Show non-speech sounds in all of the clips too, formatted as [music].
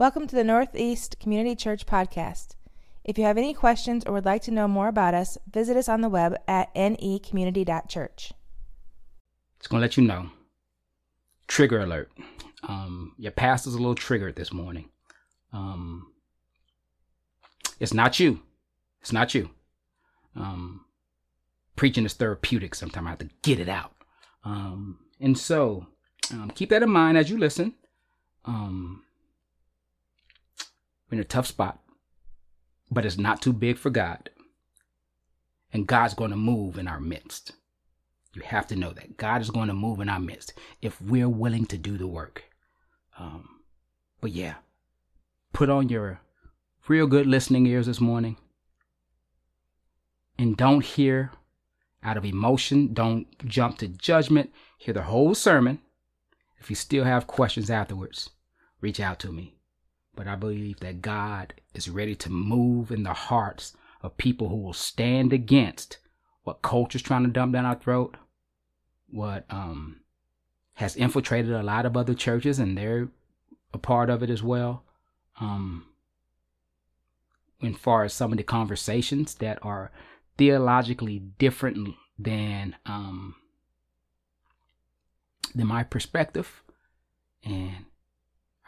Welcome to the Northeast Community Church podcast. If you have any questions or would like to know more about us, visit us on the web at necommunity.church. It's going to let you know. Trigger alert. Um, your pastor's a little triggered this morning. Um, it's not you. It's not you. Um, preaching is therapeutic. Sometimes I have to get it out. Um, and so um, keep that in mind as you listen. Um, we're in a tough spot, but it's not too big for God. And God's going to move in our midst. You have to know that God is going to move in our midst if we're willing to do the work. Um, but yeah, put on your real good listening ears this morning and don't hear out of emotion. Don't jump to judgment. Hear the whole sermon. If you still have questions afterwards, reach out to me. But I believe that God is ready to move in the hearts of people who will stand against what culture's trying to dump down our throat, what um, has infiltrated a lot of other churches, and they're a part of it as well. Um, as far as some of the conversations that are theologically different than um, than my perspective, and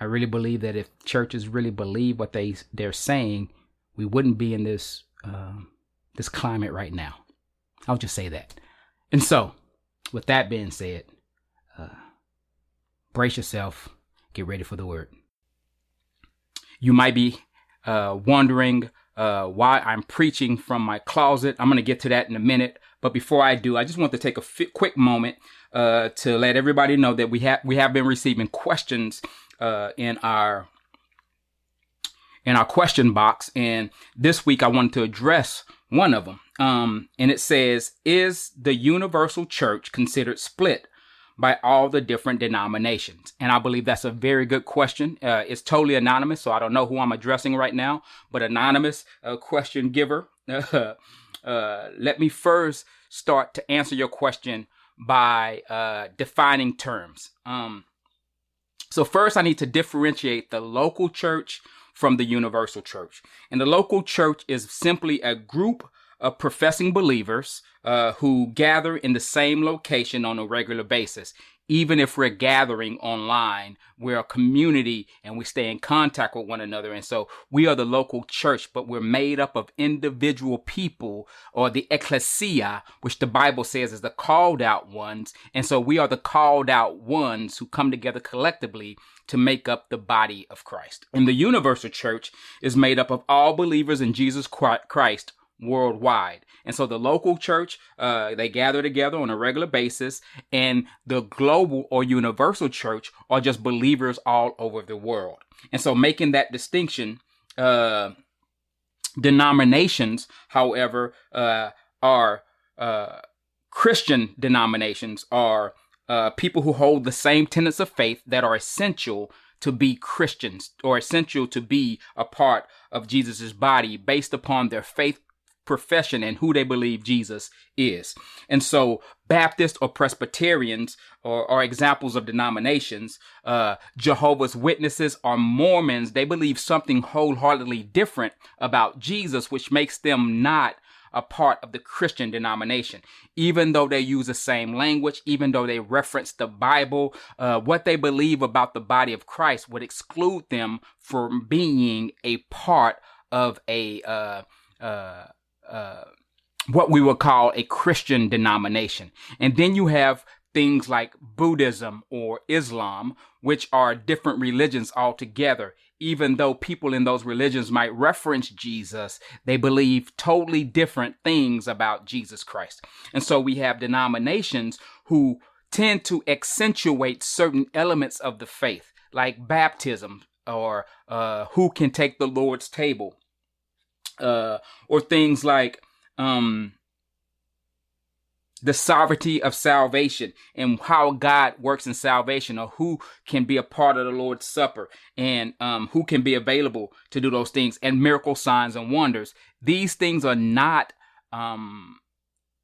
I really believe that if churches really believe what they they're saying, we wouldn't be in this um, this climate right now. I'll just say that. And so, with that being said, uh, brace yourself, get ready for the word. You might be uh, wondering uh, why I'm preaching from my closet. I'm going to get to that in a minute. But before I do, I just want to take a f- quick moment uh, to let everybody know that we have we have been receiving questions uh, in our in our question box, and this week I wanted to address one of them. Um, and it says, "Is the universal church considered split by all the different denominations? And I believe that's a very good question. Uh, it's totally anonymous, so I don't know who I'm addressing right now, but anonymous uh, question giver. [laughs] uh, let me first start to answer your question by uh, defining terms. Um, so, first, I need to differentiate the local church from the universal church. And the local church is simply a group of professing believers uh, who gather in the same location on a regular basis. Even if we're gathering online, we're a community and we stay in contact with one another. And so we are the local church, but we're made up of individual people or the ecclesia, which the Bible says is the called out ones. And so we are the called out ones who come together collectively to make up the body of Christ. And the universal church is made up of all believers in Jesus Christ worldwide. And so the local church, uh, they gather together on a regular basis, and the global or universal church are just believers all over the world. And so making that distinction, uh, denominations, however, uh, are uh, Christian denominations are uh, people who hold the same tenets of faith that are essential to be Christians or essential to be a part of Jesus' body based upon their faith profession and who they believe Jesus is. And so Baptists or Presbyterians are, are examples of denominations. Uh, Jehovah's Witnesses or Mormons, they believe something wholeheartedly different about Jesus, which makes them not a part of the Christian denomination. Even though they use the same language, even though they reference the Bible, uh, what they believe about the body of Christ would exclude them from being a part of a uh, uh, what we would call a Christian denomination. And then you have things like Buddhism or Islam, which are different religions altogether. Even though people in those religions might reference Jesus, they believe totally different things about Jesus Christ. And so we have denominations who tend to accentuate certain elements of the faith, like baptism or uh, who can take the Lord's table uh, or things like um, the sovereignty of salvation and how God works in salvation, or who can be a part of the Lord's Supper and um, who can be available to do those things, and miracle signs and wonders. These things are not um,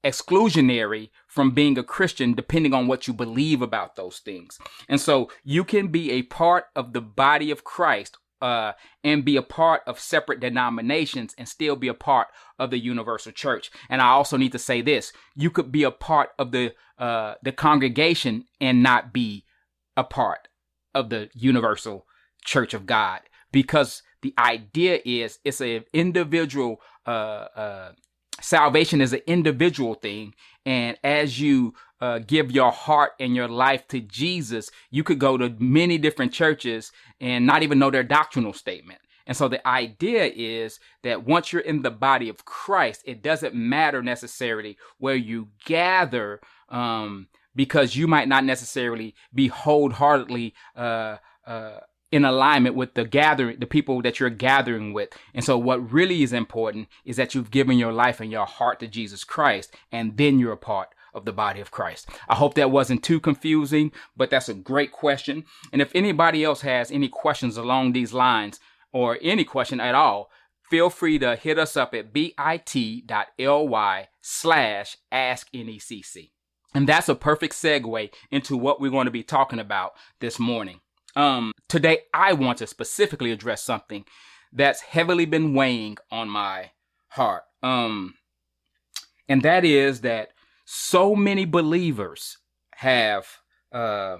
exclusionary from being a Christian, depending on what you believe about those things. And so you can be a part of the body of Christ uh, and be a part of separate denominations and still be a part of the universal church. And I also need to say this: you could be a part of the uh, the congregation and not be a part of the universal church of God, because the idea is it's an individual. Uh, uh, salvation is an individual thing, and as you uh, give your heart and your life to Jesus, you could go to many different churches and not even know their doctrinal statement. And so the idea is that once you're in the body of Christ, it doesn't matter necessarily where you gather, um, because you might not necessarily be wholeheartedly uh, uh, in alignment with the gathering, the people that you're gathering with. And so what really is important is that you've given your life and your heart to Jesus Christ, and then you're a part of the body of Christ. I hope that wasn't too confusing, but that's a great question. And if anybody else has any questions along these lines or any question at all, feel free to hit us up at bit.ly slash asknecc. And that's a perfect segue into what we're going to be talking about this morning. Um, today, I want to specifically address something that's heavily been weighing on my heart. Um, and that is that so many believers have uh,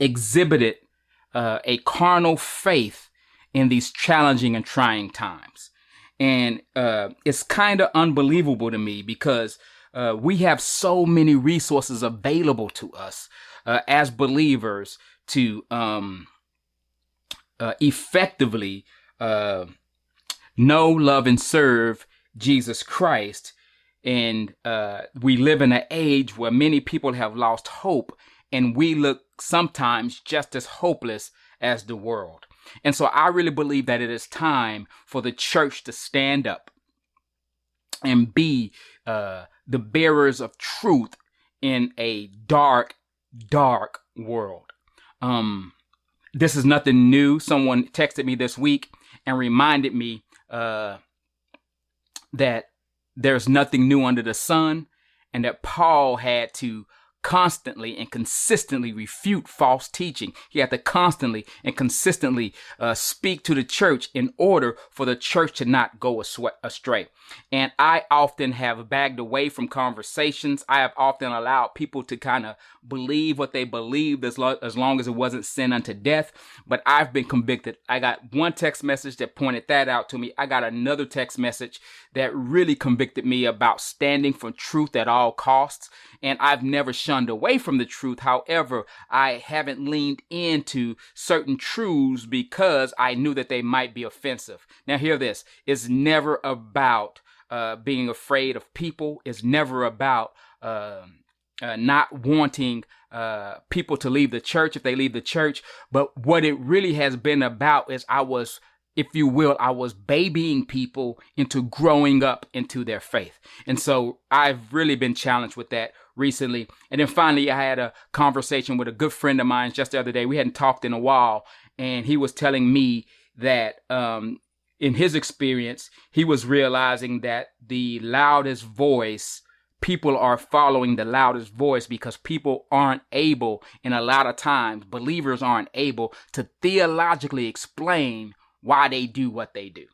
exhibited uh, a carnal faith in these challenging and trying times. And uh, it's kind of unbelievable to me because uh, we have so many resources available to us uh, as believers to um, uh, effectively know, love, and serve Jesus Christ and uh, we live in an age where many people have lost hope, and we look sometimes just as hopeless as the world. And so I really believe that it is time for the church to stand up and be uh, the bearers of truth in a dark, dark world. Um, this is nothing new. Someone texted me this week and reminded me uh, that there's nothing new under the sun, and that Paul had to constantly and consistently refute false teaching. He had to constantly and consistently uh, speak to the church in order for the church to not go astray. And I often have bagged away from conversations. I have often allowed people to kind of believe what they believed as, lo- as long as it wasn't sin unto death. But I've been convicted. I got one text message that pointed that out to me. I got another text message that really convicted me about standing for truth at all costs. And I've never shunned away from the truth. However, I haven't leaned into certain truths because I knew that they might be offensive. Now, hear this it's never about uh, being afraid of people, it's never about uh, uh, not wanting uh, people to leave the church if they leave the church. But what it really has been about is I was if you will, I was babying people into growing up into their faith. And so I've really been challenged with that recently. And then finally, I had a conversation with a good friend of mine just the other day. We hadn't talked in a while, and he was telling me that um, in his experience, he was realizing that the loudest voice people are following the loudest voice because people aren't able, in a lot of times, believers aren't able to theologically explain why they do what they do.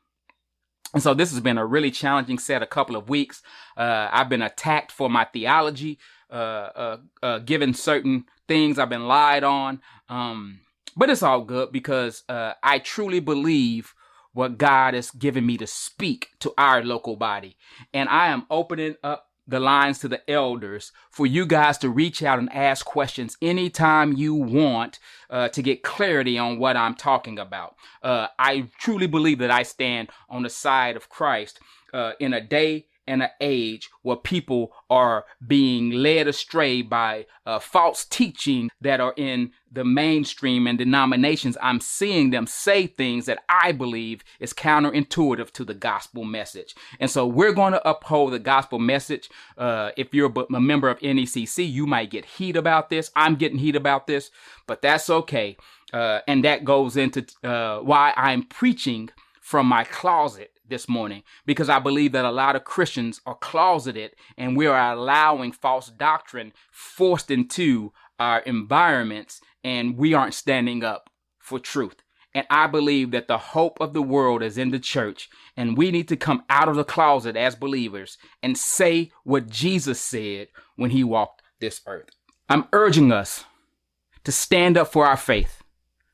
And so this has been a really challenging set a couple of weeks. Uh, I've been attacked for my theology, uh, uh, uh, given certain things I've been lied on. Um, but it's all good because uh, I truly believe what God has given me to speak to our local body. And I am opening up the lines to the elders for you guys to reach out and ask questions anytime you want uh, to get clarity on what I'm talking about. Uh, I truly believe that I stand on the side of Christ uh, in a day and an age where people are being led astray by uh, false teaching that are in the mainstream and denominations. I'm seeing them say things that I believe is counterintuitive to the gospel message. And so we're going to uphold the gospel message. Uh, if you're a member of NECC, you might get heat about this. I'm getting heat about this, but that's okay. Uh, and that goes into uh, why I'm preaching from my closet this morning because I believe that a lot of Christians are closeted and we are allowing false doctrine forced into our environments and we aren't standing up for truth. And I believe that the hope of the world is in the church. And we need to come out of the closet as believers and say what Jesus said when he walked this earth. I'm urging us to stand up for our faith,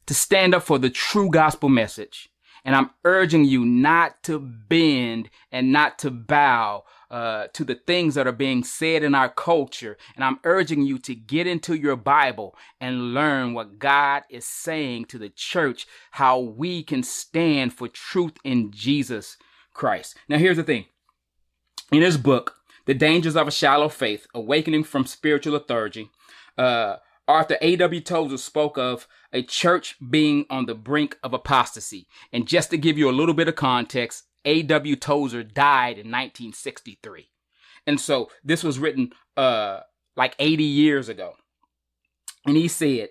to stand up for the true gospel message. And I'm urging you not to bend and not to bow uh, to the things that are being said in our culture. And I'm urging you to get into your Bible and learn what God is saying to the church, how we can stand for truth in Jesus Christ. Now, here's the thing in his book, The Dangers of a Shallow Faith Awakening from Spiritual Lethargy, uh, author A.W. Tozer spoke of a church being on the brink of apostasy. And just to give you a little bit of context, A.W. Tozer died in 1963. And so this was written uh, like 80 years ago. And he said,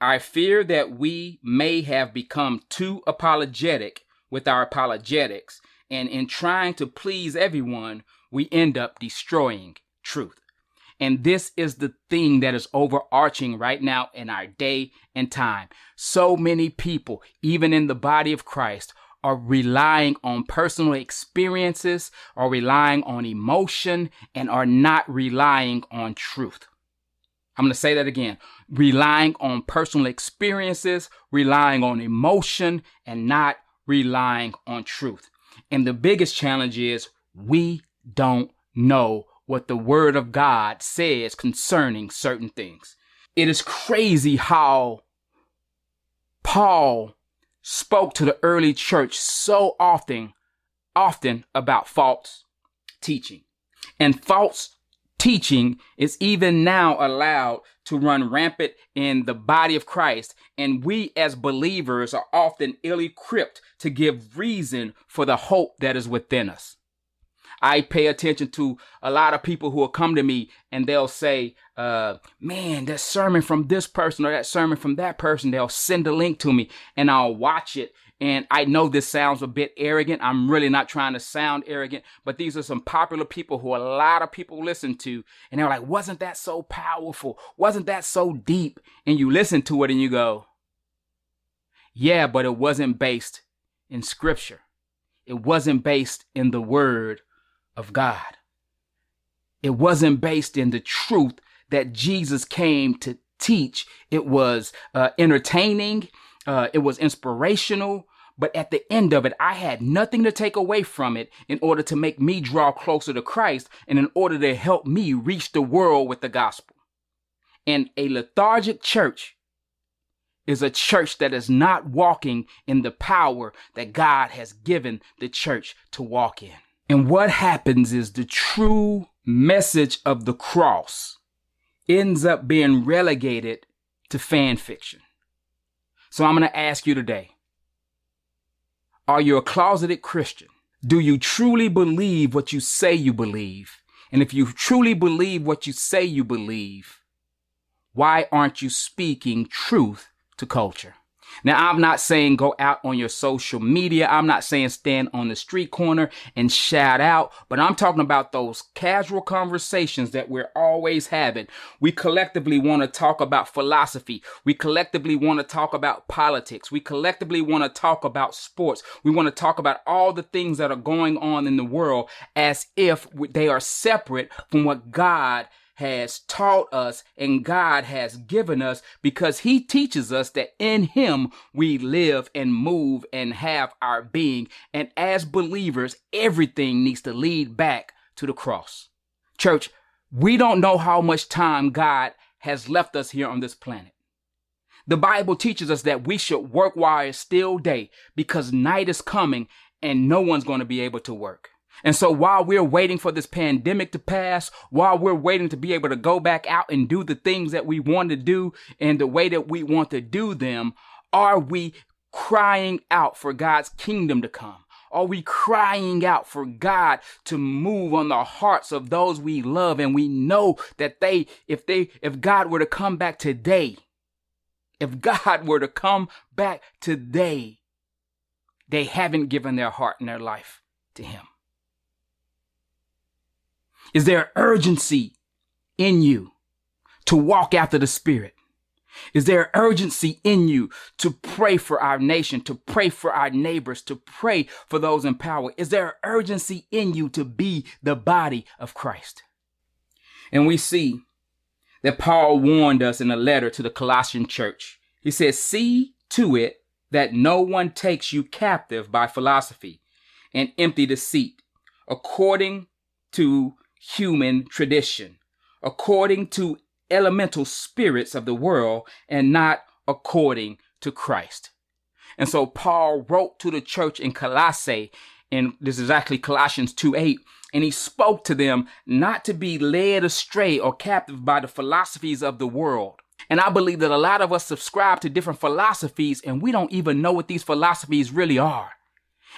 I fear that we may have become too apologetic with our apologetics. And in trying to please everyone, we end up destroying truth. And this is the thing that is overarching right now in our day and time. So many people, even in the body of Christ, are relying on personal experiences, are relying on emotion, and are not relying on truth. I'm going to say that again. Relying on personal experiences, relying on emotion, and not relying on truth. And the biggest challenge is we don't know what the word of God says concerning certain things. It is crazy how Paul spoke to the early church so often, often about false teaching. And false teaching is even now allowed to run rampant in the body of Christ. And we as believers are often ill equipped to give reason for the hope that is within us. I pay attention to a lot of people who will come to me and they'll say, uh, man, that sermon from this person or that sermon from that person, they'll send a link to me and I'll watch it. And I know this sounds a bit arrogant. I'm really not trying to sound arrogant, but these are some popular people who a lot of people listen to. And they're like, wasn't that so powerful? Wasn't that so deep? And you listen to it and you go, yeah, but it wasn't based in scripture. It wasn't based in the word of God. It wasn't based in the truth that Jesus came to teach. It was uh, entertaining. Uh, it was inspirational. But at the end of it, I had nothing to take away from it in order to make me draw closer to Christ and in order to help me reach the world with the gospel. And a lethargic church is a church that is not walking in the power that God has given the church to walk in. And what happens is the true message of the cross ends up being relegated to fan fiction. So I'm going to ask you today Are you a closeted Christian? Do you truly believe what you say you believe? And if you truly believe what you say you believe, why aren't you speaking truth to culture? Now, I'm not saying go out on your social media. I'm not saying stand on the street corner and shout out, but I'm talking about those casual conversations that we're always having. We collectively want to talk about philosophy. We collectively want to talk about politics. We collectively want to talk about sports. We want to talk about all the things that are going on in the world as if they are separate from what God has taught us and God has given us because he teaches us that in him we live and move and have our being. And as believers, everything needs to lead back to the cross. Church, we don't know how much time God has left us here on this planet. The Bible teaches us that we should work while it's still day because night is coming and no one's going to be able to work. And so while we're waiting for this pandemic to pass, while we're waiting to be able to go back out and do the things that we want to do in the way that we want to do them, are we crying out for God's kingdom to come? Are we crying out for God to move on the hearts of those we love? And we know that they, if they, if God were to come back today, if [laughs] God were to come back today, they haven't given their heart and their life to Him. Is there urgency in you to walk after the Spirit? Is there urgency in you to pray for our nation, to pray for our neighbors, to pray for those in power? Is there urgency in you to be the body of Christ? And we see that Paul warned us in a letter to the Colossian church. He says, See to it that no one takes you captive by philosophy and empty deceit, according to human tradition, according to elemental spirits of the world and not according to Christ. And so Paul wrote to the church in Colossae, and this is actually Colossians 2 8, and he spoke to them not to be led astray or captive by the philosophies of the world. And I believe that a lot of us subscribe to different philosophies and we don't even know what these philosophies really are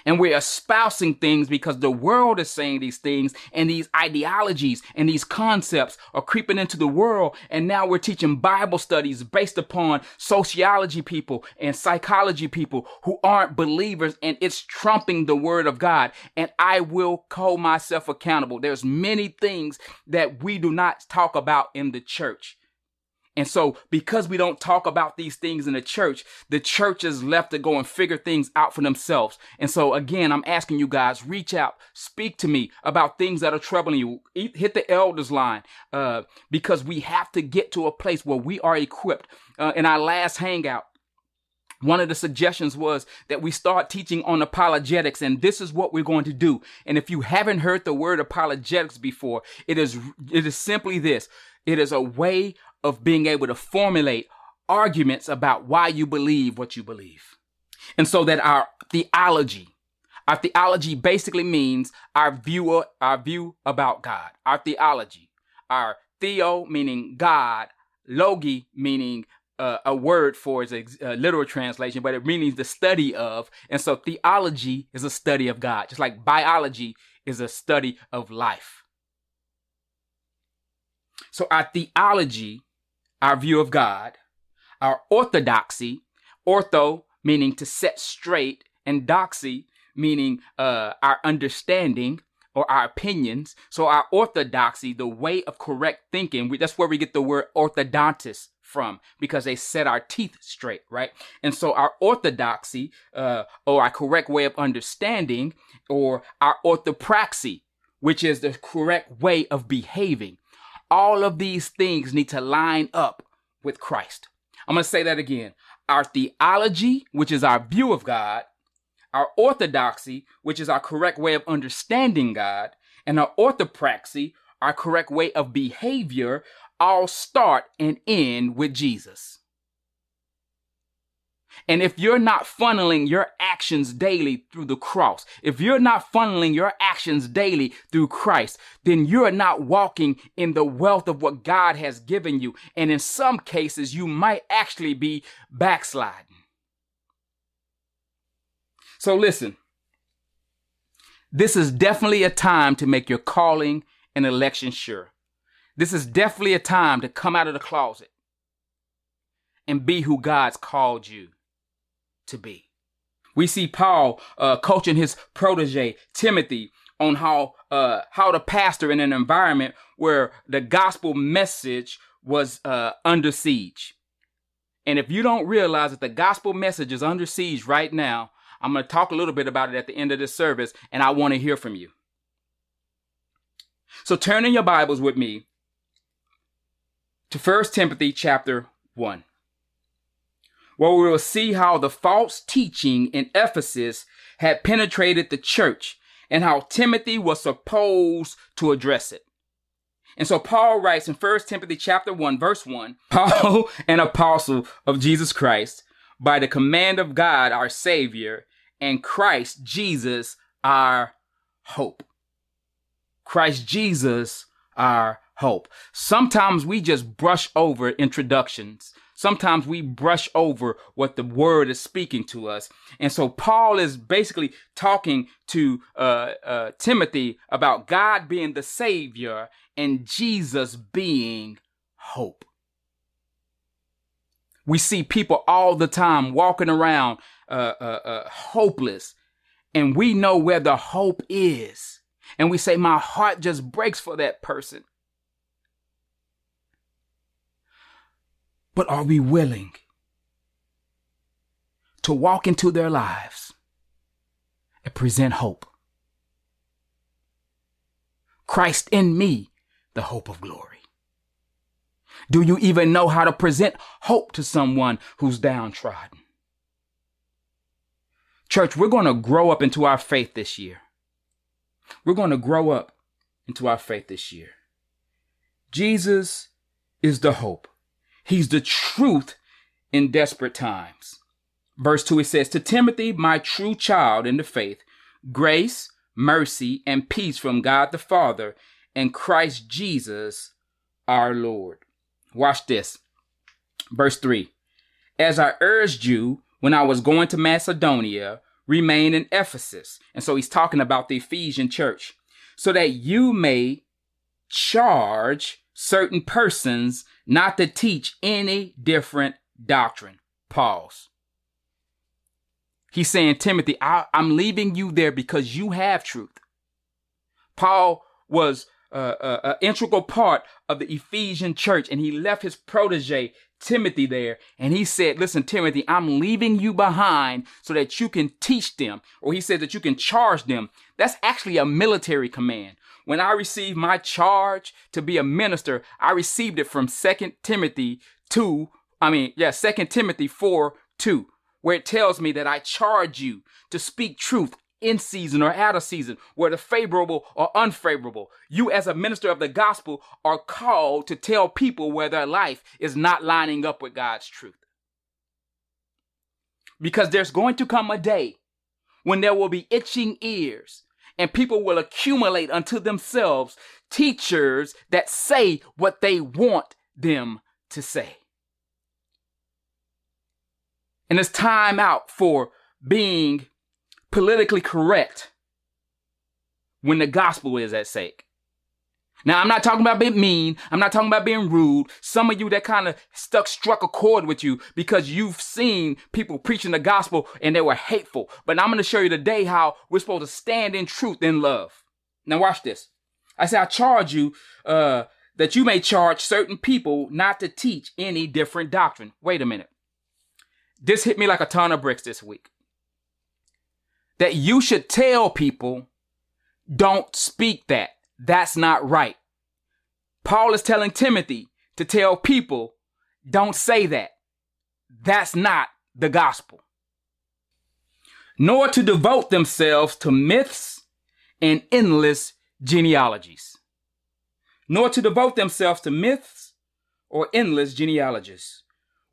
and we're espousing things because the world is saying these things and these ideologies and these concepts are creeping into the world. And now we're teaching Bible studies based upon sociology people and psychology people who aren't believers and it's trumping the word of God. And I will call myself accountable. There's many things that we do not talk about in the church. And so, because we don't talk about these things in the church, the church is left to go and figure things out for themselves. And so, again, I'm asking you guys, reach out, speak to me about things that are troubling you. Hit the elders line, uh, because we have to get to a place where we are equipped. Uh, in our last hangout, one of the suggestions was that we start teaching on apologetics, and this is what we're going to do. And if you haven't heard the word apologetics before, it is it is simply this: it is a way of being able to formulate arguments about why you believe what you believe. And so that our theology, our theology basically means our view, our view about God, our theology, our theo meaning God, logi meaning uh, a word for a, a literal translation, but it means the study of. And so theology is a study of God, just like biology is a study of life. So our theology our view of God, our orthodoxy, ortho meaning to set straight, and doxy meaning uh, our understanding or our opinions. So our orthodoxy, the way of correct thinking, we, that's where we get the word orthodontist from because they set our teeth straight, right? And so our orthodoxy, uh, or our correct way of understanding, or our orthopraxy, which is the correct way of behaving. All of these things need to line up with Christ. I'm going to say that again. Our theology, which is our view of God, our orthodoxy, which is our correct way of understanding God, and our orthopraxy, our correct way of behavior, all start and end with Jesus. And if you're not funneling your actions daily through the cross, if you're not funneling your actions daily through Christ, then you're not walking in the wealth of what God has given you. And in some cases, you might actually be backsliding. So listen, this is definitely a time to make your calling and election sure. This is definitely a time to come out of the closet and be who God's called you to be. We see Paul uh, coaching his protege Timothy on how uh, how to pastor in an environment where the gospel message was uh, under siege. And if you don't realize that the gospel message is under siege right now, I'm going to talk a little bit about it at the end of this service, and I want to hear from you. So turn in your Bibles with me to 1 Timothy chapter 1 where we will see how the false teaching in Ephesus had penetrated the church and how Timothy was supposed to address it. And so Paul writes in 1 Timothy chapter 1 verse 1, Paul, an apostle of Jesus Christ, by the command of God our savior and Christ Jesus our hope. Christ Jesus our hope. Sometimes we just brush over introductions sometimes we brush over what the word is speaking to us. And so Paul is basically talking to uh, uh, Timothy about God being the Savior and Jesus being hope. We see people all the time walking around uh, uh, uh hopeless, and we know where the hope is. And we say, My heart just breaks for that person. But are we willing to walk into their lives and present hope? Christ in me, the hope of glory. Do you even know how to present hope to someone who's downtrodden? Church, we're going to grow up into our faith this year. We're going to grow up into our faith this year. Jesus is the hope. He's the truth in desperate times. Verse 2 it says, To Timothy, my true child in the faith, grace, mercy, and peace from God the Father and Christ Jesus our Lord. Watch this. Verse 3 As I urged you when I was going to Macedonia, remain in Ephesus. And so he's talking about the Ephesian church, so that you may charge certain persons not to teach any different doctrine. Pause. He's saying, Timothy, I, am leaving you there because you have truth. Paul was an integral part of the Ephesian church, and he left his protege Timothy there, and he said, "Listen, Timothy, I'm leaving you behind so that you can teach them." Or he said that you can charge them. That's actually a military command. When I received my charge to be a minister, I received it from Second Timothy 2, I mean, yeah, Second Timothy 4, 2, where it tells me that I charge you to speak truth in season or out of season, whether favorable or unfavorable. You, as a minister of the gospel, are called to tell people where their life is not lining up with God's truth. Because there's going to come a day when there will be itching ears and people will accumulate unto themselves teachers that say what they want them to say. And it's time out for being politically correct when the gospel is at stake. Now, I'm not talking about being mean. I'm not talking about being rude. Some of you that kind of stuck, struck a chord with you because you've seen people preaching the gospel and they were hateful. But I'm going to show you today how we're supposed to stand in truth in love. Now, watch this. I say, I charge you, uh, that you may charge certain people not to teach any different doctrine. Wait a minute. This hit me like a ton of bricks this week that you should tell people, don't speak that. That's not right. Paul is telling Timothy to tell people, don't say that. That's not the gospel. Nor to devote themselves to myths and endless genealogies. Nor to devote themselves to myths or endless genealogies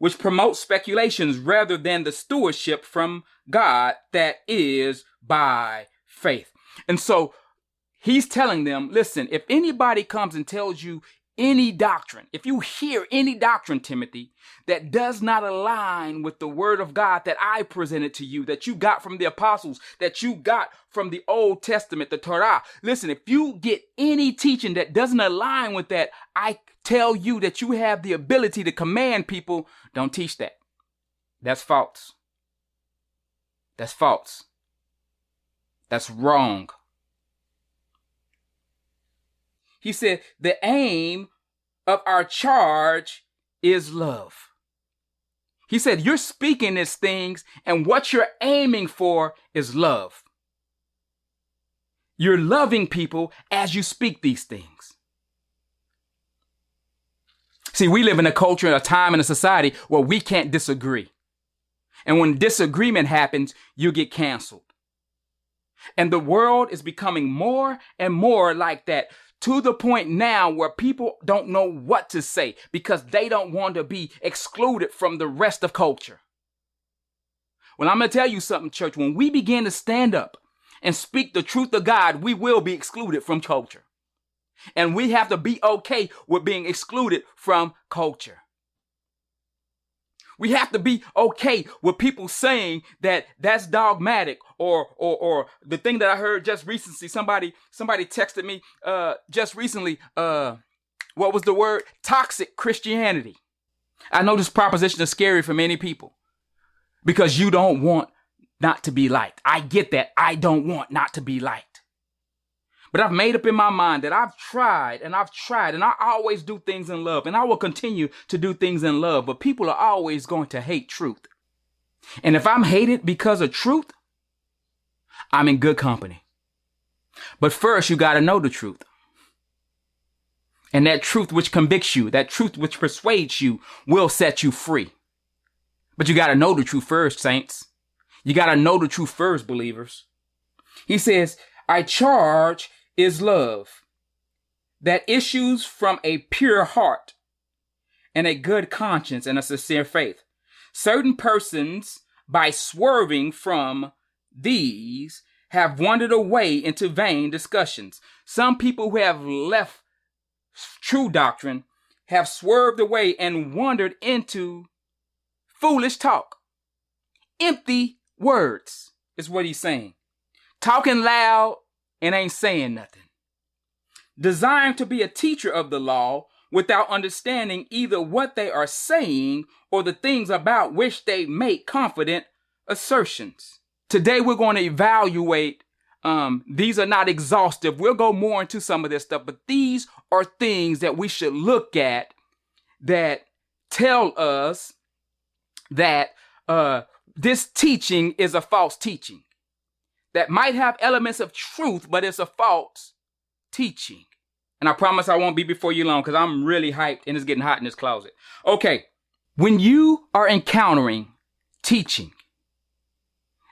which promote speculations rather than the stewardship from God that is by faith. And so he's telling them, listen, if anybody comes and tells you any doctrine, if you hear any doctrine, Timothy, that does not align with the word of God that I presented to you, that you got from the apostles, that you got from the Old Testament, the Torah, listen, if you get any teaching that doesn't align with that, I tell you that you have the ability to command people, don't teach that. That's false. That's false. That's wrong. He said, the aim of our charge is love. He said, you're speaking these things and what you're aiming for is love. You're loving people as you speak these things. See, we live in a culture a time and a society where we can't disagree. And when disagreement happens, you get canceled. And the world is becoming more and more like that to the point now where people don't know what to say because they don't want to be excluded from the rest of culture. Well, I'm going to tell you something, church. When we begin to stand up and speak the truth of God, we will be excluded from culture. And we have to be okay with being excluded from culture. We have to be okay with people saying that that's dogmatic or or or the thing that I heard just recently somebody somebody texted me uh just recently uh what was the word toxic Christianity. I know this proposition is scary for many people because you don't want not to be liked. I get that. I don't want not to be liked. But I've made up in my mind that I've tried and I've tried and I always do things in love and I will continue to do things in love. But people are always going to hate truth. And if I'm hated because of truth, I'm in good company. But first, you got to know the truth. And that truth which convicts you, that truth which persuades you, will set you free. But you got to know the truth first, saints. You got to know the truth first, believers. He says, I charge is love that issues from a pure heart and a good conscience and a sincere faith. Certain persons, by swerving from these, have wandered away into vain discussions. Some people who have left true doctrine have swerved away and wandered into foolish talk. Empty words is what he's saying. Talking loud and ain't saying nothing. Desiring to be a teacher of the law without understanding either what they are saying or the things about which they make confident assertions. Today we're going to evaluate um, these are not exhaustive. We'll go more into some of this stuff, but these are things that we should look at that tell us that uh, this teaching is a false teaching that might have elements of truth, but it's a false teaching. And I promise I won't be before you long because I'm really hyped and it's getting hot in this closet. Okay. When you are encountering teaching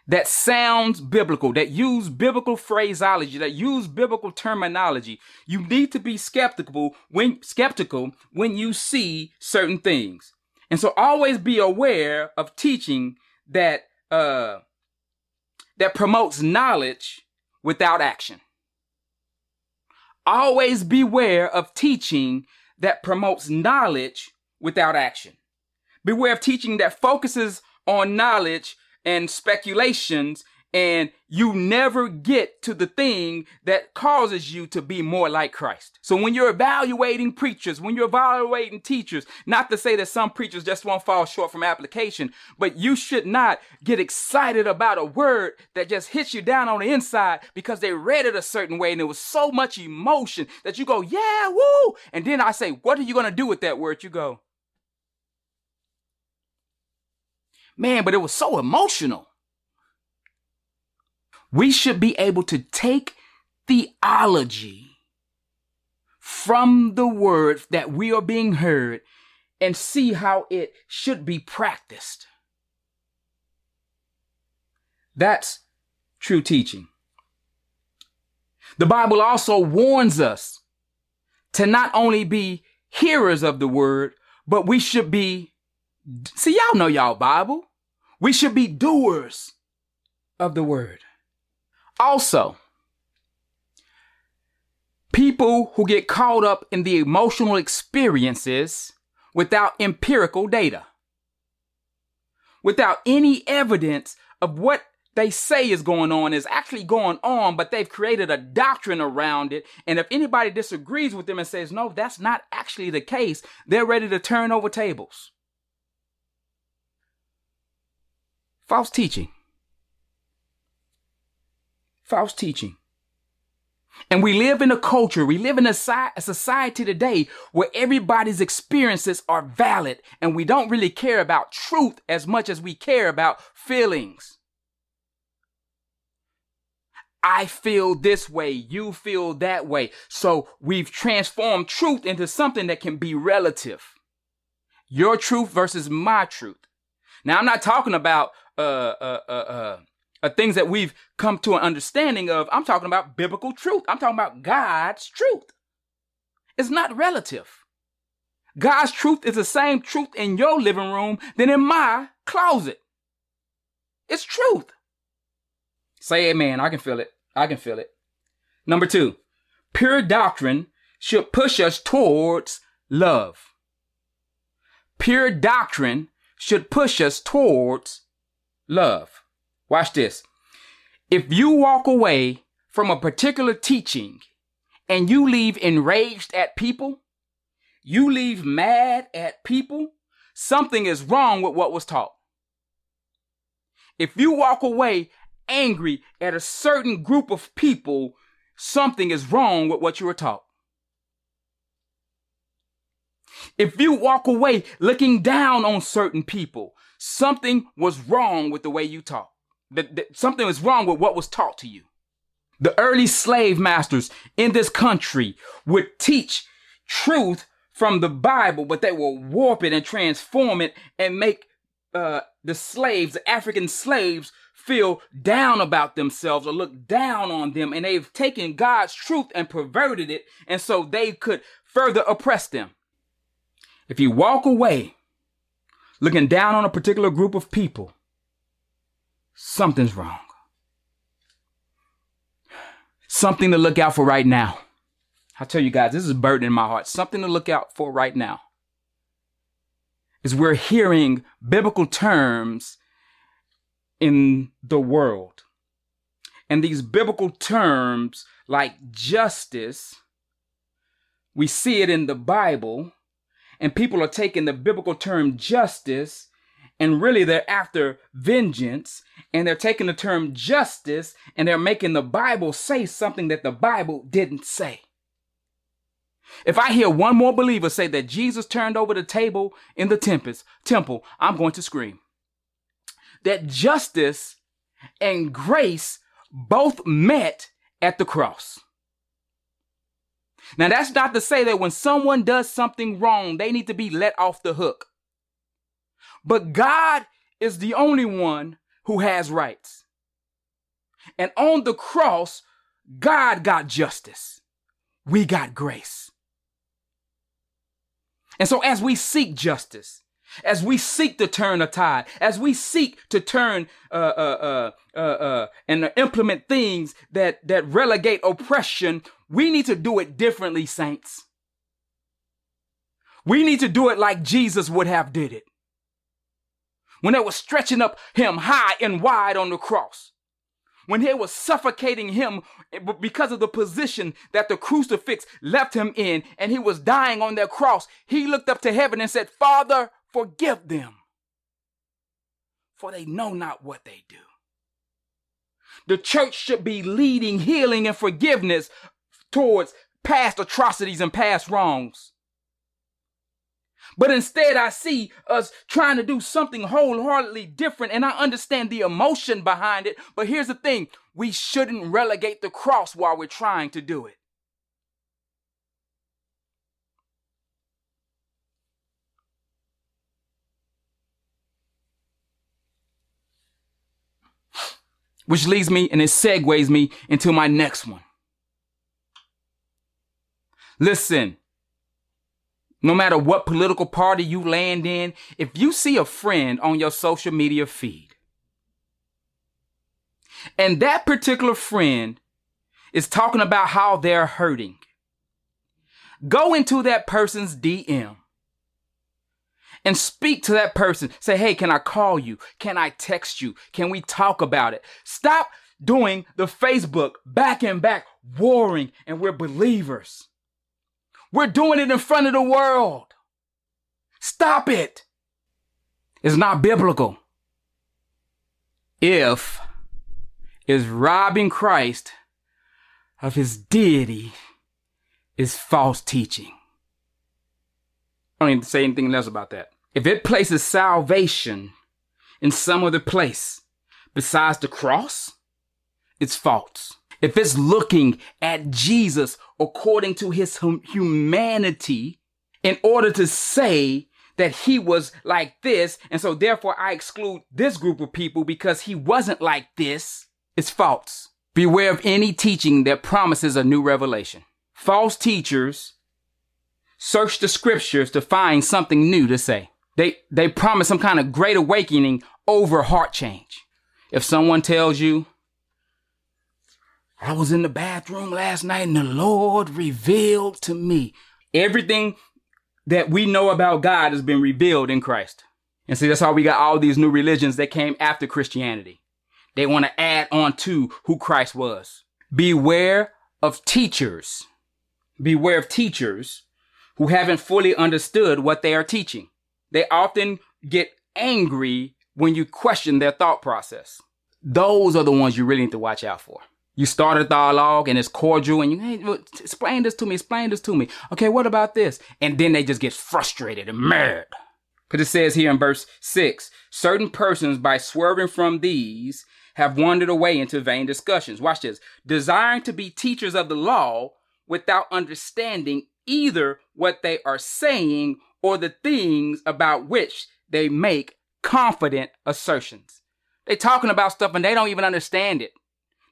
that sounds biblical, that use biblical phraseology, that use biblical terminology, you need to be skeptical when skeptical when you see certain things. And so always be aware of teaching that uh that promotes knowledge without action. Always beware of teaching that promotes knowledge without action. Beware of teaching that focuses on knowledge and speculations and you never get to the thing that causes you to be more like Christ. So when you're evaluating preachers, when you're evaluating teachers, not to say that some preachers just won't fall short from application, but you should not get excited about a word that just hits you down on the inside because they read it a certain way and there was so much emotion that you go, yeah, woo. And then I say, what are you going to do with that word? You go, man, but it was so emotional. We should be able to take theology from the word that we are being heard and see how it should be practiced. That's true teaching. The Bible also warns us to not only be hearers of the word, but we should be, see, y'all know y'all Bible. We should be doers of the word. Also, people who get caught up in the emotional experiences without empirical data, without any evidence of what they say is going on is actually going on, but they've created a doctrine around it. And if anybody disagrees with them and says, no, that's not actually the case, they're ready to turn over tables. False teaching false teaching. And we live in a culture, we live in a, society today where everybody's experiences are valid and we don't really care about truth as much as we care about feelings. I feel this way, you feel that way. So we've transformed truth into something that can be relative. Your truth versus my truth. Now, I'm not talking about uh, uh, uh, uh uh, things that we've come to an understanding of. I'm talking about biblical truth. I'm talking about God's truth. It's not relative. God's truth is the same truth in your living room than in my closet. It's truth. Say amen. I can feel it. I can feel it. Number two, pure doctrine should push us towards love. Pure doctrine should push us towards love. Watch this. If you walk away from a particular teaching and you leave enraged at people, you leave mad at people, something is wrong with what was taught. If you walk away angry at a certain group of people, something is wrong with what you were taught. If you walk away looking down on certain people, something was wrong with the way you taught. That, that something was wrong with what was taught to you. The early slave masters in this country would teach truth from the Bible, but they will warp it and transform it and make uh, the slaves, the African slaves, feel down about themselves or look down on them. And they've taken God's truth and perverted it. And so they could further oppress them. If you walk away looking down on a particular group of people, something's wrong. Something to look out for right now. I tell you guys, this is a burden in my heart. Something to look out for right now is we're hearing biblical terms in the world. And these biblical terms like justice, we see it in the Bible, and people are taking the biblical term justice and really they're after vengeance and they're taking the term justice and they're making the Bible say something that the Bible didn't say. If I hear one more believer say that Jesus turned over the table in the tempest, temple, I'm going to scream. That justice and grace both met at the cross. Now, that's not to say that when someone does something wrong, they need to be let off the hook. But God is the only one who has rights. And on the cross, God got justice. We got grace. And so as we seek justice, as we seek to turn a tide, as we seek to turn uh, uh, uh, uh, uh and implement things that that relegate oppression, we need to do it differently, saints. We need to do it like Jesus would have did it. When they were stretching up him high and wide on the cross when they were suffocating him because of the position that the crucifix left him in and he was dying on that cross, he looked up to heaven and said, Father, forgive them, for they know not what they do. The church should be leading healing and forgiveness towards past atrocities and past wrongs. But instead, I see us trying to do something wholeheartedly different, and I understand the emotion behind it. But here's the thing we shouldn't relegate the cross while we're trying to do it. Which leads me and it segues me into my next one. Listen, no matter what political party you land in, if you see a friend on your social media feed, and that particular friend is talking about how they're hurting, go into that person's DM and speak to that person. Say, hey, can I call you? Can I text you? Can we talk about it? Stop doing the Facebook back and back warring, and we're believers. We're doing it in front of the world. Stop it. It's not biblical. If is robbing Christ of his deity is false teaching. I don't need to say anything else about that. If it places salvation in some other place besides the cross, it's false if it's looking at Jesus according to his hum- humanity in order to say that he was like this, and so therefore I exclude this group of people because he wasn't like this, it's false. Beware of any teaching that promises a new revelation. False teachers search the scriptures to find something new to say. They, they promise some kind of great awakening over heart change. If someone tells you I was in the bathroom last night and the Lord revealed to me everything that we know about God has been revealed in Christ. And see, that's how we got all these new religions that came after Christianity. They want to add on to who Christ was. Beware of teachers. Beware of teachers who haven't fully understood what they are teaching. They often get angry when you question their thought process. Those are the ones you really need to watch out for. You start a dialogue and it's cordial and you, hey, explain this to me, explain this to me. Okay, what about this? And then they just get frustrated and mad. Because it says here in verse 6 certain persons, by swerving from these, have wandered away into vain discussions. Watch this. Desiring to be teachers of the law without understanding either what they are saying or the things about which they make confident assertions. They're talking about stuff and they don't even understand it.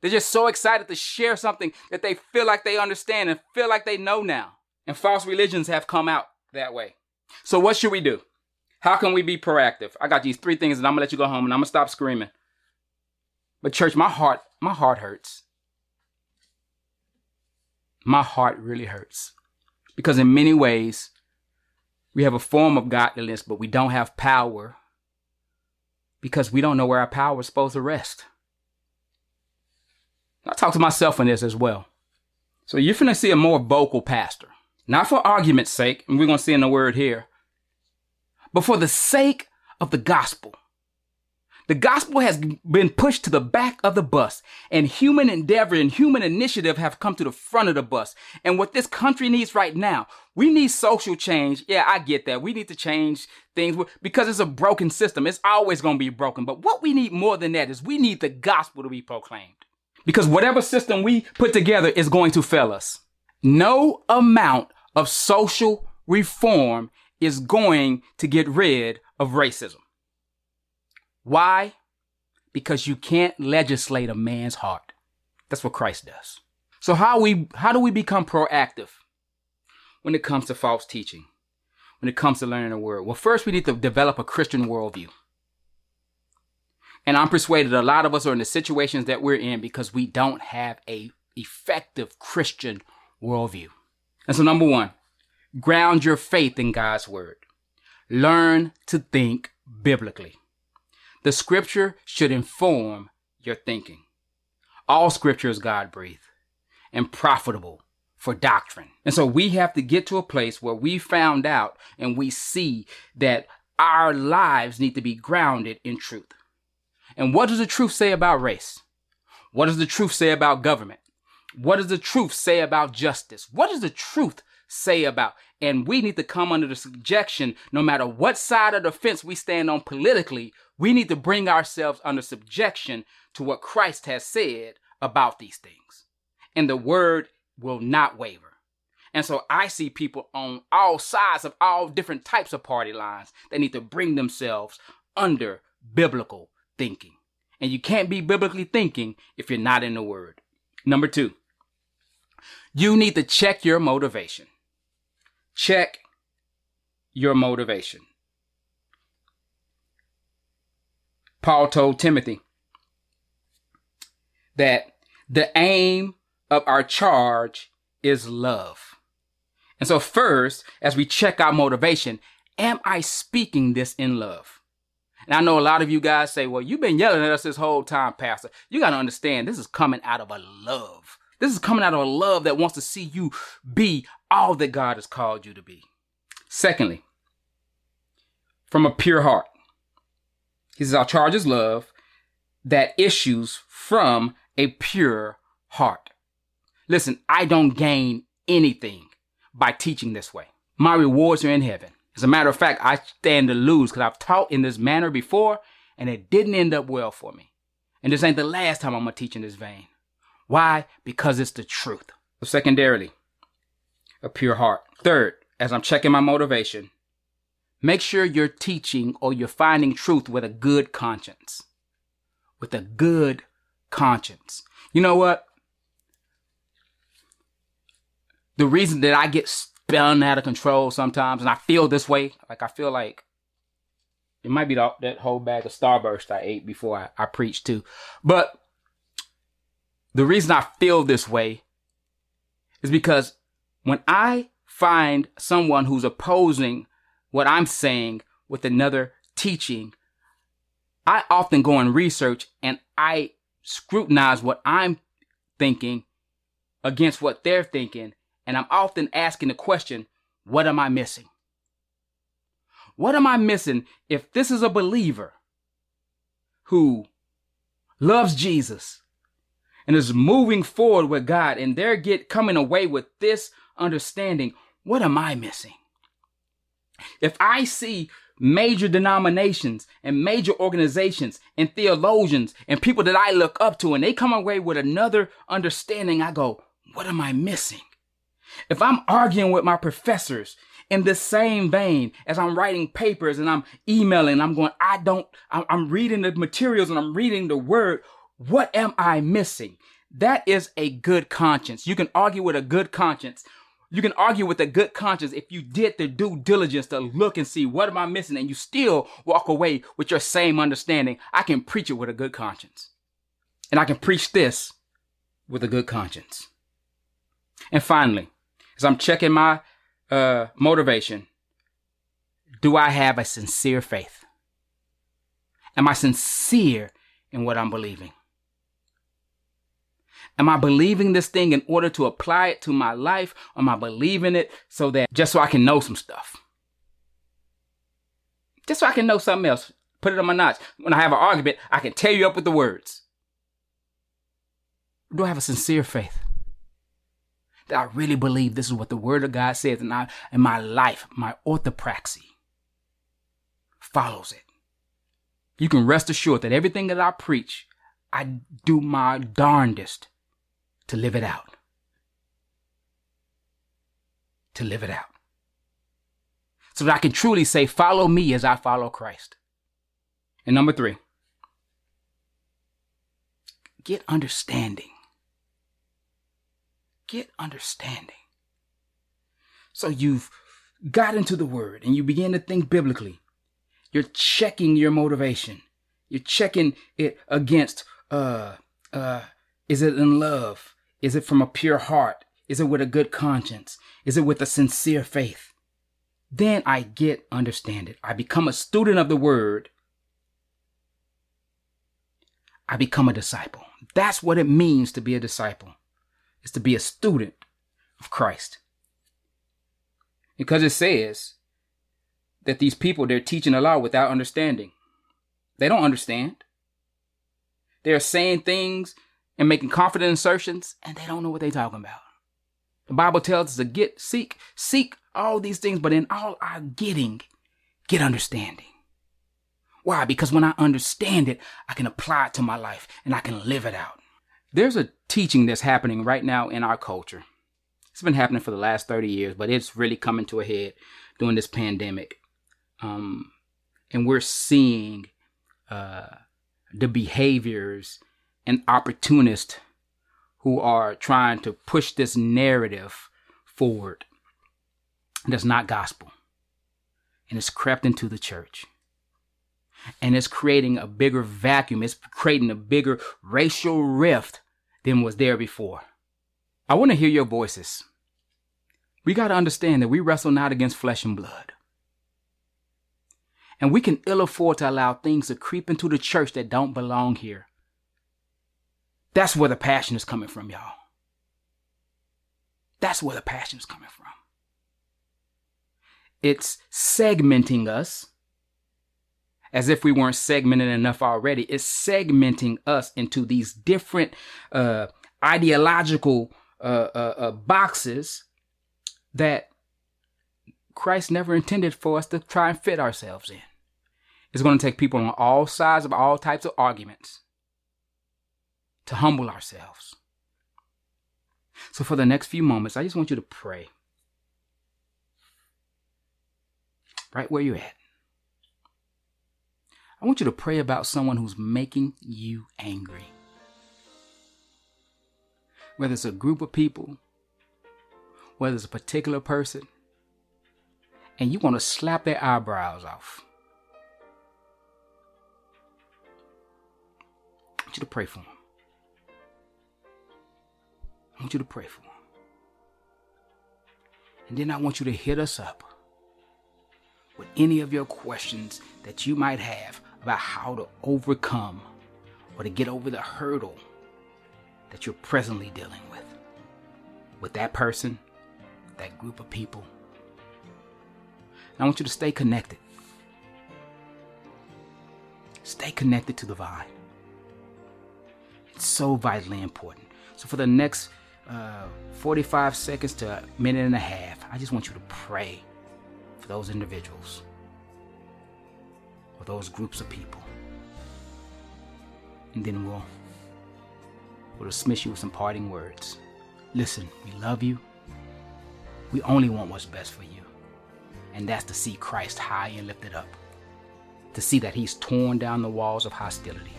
They're just so excited to share something that they feel like they understand and feel like they know now. And false religions have come out that way. So what should we do? How can we be proactive? I got these three things and I'm gonna let you go home and I'm gonna stop screaming. But church, my heart, my heart hurts. My heart really hurts. Because in many ways, we have a form of godliness, but we don't have power because we don't know where our power is supposed to rest. I talk to myself in this as well. So you're going to see a more vocal pastor, not for argument's sake, and we're going to see in the word here, but for the sake of the gospel. The gospel has been pushed to the back of the bus and human endeavor and human initiative have come to the front of the bus. And what this country needs right now, we need social change. Yeah, I get that. We need to change things because it's a broken system. It's always going to be broken. But what we need more than that is we need the gospel to be proclaimed because whatever system we put together is going to fail us. No amount of social reform is going to get rid of racism. Why? Because you can't legislate a man's heart. That's what Christ does. So how we how do we become proactive when it comes to false teaching? When it comes to learning the word? Well, first we need to develop a Christian worldview. And I'm persuaded a lot of us are in the situations that we're in because we don't have a effective Christian worldview. And so number one, ground your faith in God's word. Learn to think biblically. The scripture should inform your thinking. All scripture is God breathed and profitable for doctrine. And so we have to get to a place where we found out and we see that our lives need to be grounded in truth. And what does the truth say about race? What does the truth say about government? What does the truth say about justice? What does the truth say about? And we need to come under the subjection, no matter what side of the fence we stand on politically, we need to bring ourselves under subjection to what Christ has said about these things. And the word will not waver. And so I see people on all sides of all different types of party lines that need to bring themselves under biblical thinking. And you can't be biblically thinking if you're not in the word. Number two, you need to check your motivation. Check your motivation. Paul told Timothy that the aim of our charge is love. And so, first, as we check our motivation, am I speaking this in love? And I know a lot of you guys say, well, you've been yelling at us this whole time, Pastor. You got to understand, this is coming out of a love. This is coming out of a love that wants to see you be all that God has called you to be. Secondly, from a pure heart. He says, Our charge is love that issues from a pure heart. Listen, I don't gain anything by teaching this way. My rewards are in heaven. As a matter of fact, I stand to lose because I've taught in this manner before and it didn't end up well for me. And this ain't the last time I'm going to teach in this vein. Why? Because it's the truth. So secondarily, a pure heart. Third, as I'm checking my motivation, make sure you're teaching or you're finding truth with a good conscience. With a good conscience. You know what? The reason that I get spun out of control sometimes, and I feel this way. Like I feel like it might be the, that whole bag of Starburst I ate before I, I preached too. But the reason I feel this way is because when I find someone who's opposing what I'm saying with another teaching, I often go and research and I scrutinize what I'm thinking against what they're thinking and I'm often asking the question, what am I missing? What am I missing if this is a believer who loves Jesus and is moving forward with God and they're get coming away with this understanding, what am I missing? If I see major denominations and major organizations and theologians and people that I look up to and they come away with another understanding, I go, what am I missing? If I'm arguing with my professors in the same vein as I'm writing papers and I'm emailing, I'm going, I don't, I'm reading the materials and I'm reading the word. What am I missing? That is a good conscience. You can argue with a good conscience you can argue with a good conscience if you did the due diligence to look and see what am I missing and you still walk away with your same understanding. I can preach it with a good conscience. And I can preach this with a good conscience. And finally, as I'm checking my uh, motivation, do I have a sincere faith? Am I sincere in what I'm believing? Am I believing this thing in order to apply it to my life? Or am I believing it so that just so I can know some stuff? Just so I can know something else. Put it on my notch. When I have an argument, I can tear you up with the words. Do I have a sincere faith? That I really believe this is what the word of God says and I in my life, my orthopraxy follows it. You can rest assured that everything that I preach, I do my darndest to live it out. To live it out. So that I can truly say, follow me as I follow Christ. And number three, get understanding. Get understanding. So you've got into the word and you begin to think biblically. You're checking your motivation. You're checking it against uh uh is it in love? Is it from a pure heart? Is it with a good conscience? Is it with a sincere faith? Then I get understand it. I become a student of the word. I become a disciple. That's what it means to be a disciple. Is to be a student of Christ. Because it says that these people they're teaching a lot without understanding. They don't understand. They're saying things and making confident assertions, and they don't know what they're talking about. The Bible tells us to get, seek, seek all these things, but in all our getting, get understanding. Why? Because when I understand it, I can apply it to my life and I can live it out. There's a teaching that's happening right now in our culture. It's been happening for the last 30 years, but it's really coming to a head during this pandemic. Um, and we're seeing uh, the behaviors and opportunists who are trying to push this narrative forward that's not gospel. And it's crept into the church. And it's creating a bigger vacuum. It's creating a bigger racial rift than was there before. I want to hear your voices. We got to understand that we wrestle not against flesh and blood. And we can ill afford to allow things to creep into the church that don't belong here. That's where the passion is coming from, y'all. That's where the passion is coming from. It's segmenting us as if we weren't segmented enough already. It's segmenting us into these different uh, ideological uh, uh, uh boxes that Christ never intended for us to try and fit ourselves in. It's going to take people on all sides of all types of arguments to humble ourselves. So, for the next few moments, I just want you to pray. Right where you're at. I want you to pray about someone who's making you angry. Whether it's a group of people, whether it's a particular person, and you want to slap their eyebrows off. I want you to pray for them. I want you to pray for them. And then I want you to hit us up with any of your questions that you might have about how to overcome or to get over the hurdle that you're presently dealing with. With that person, that group of people. And I want you to stay connected. Stay connected to the vine. It's so vitally important. So for the next uh, 45 seconds to a minute and a half, I just want you to pray for those individuals or those groups of people. And then we'll, we'll dismiss you with some parting words. Listen, we love you. We only want what's best for you. And that's to see Christ high and lifted up, to see that He's torn down the walls of hostility.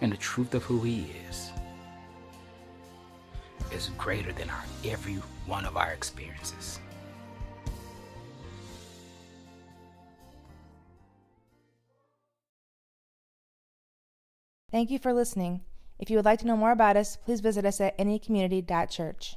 And the truth of who He is is greater than our, every one of our experiences. Thank you for listening. If you would like to know more about us, please visit us at anycommunity.church.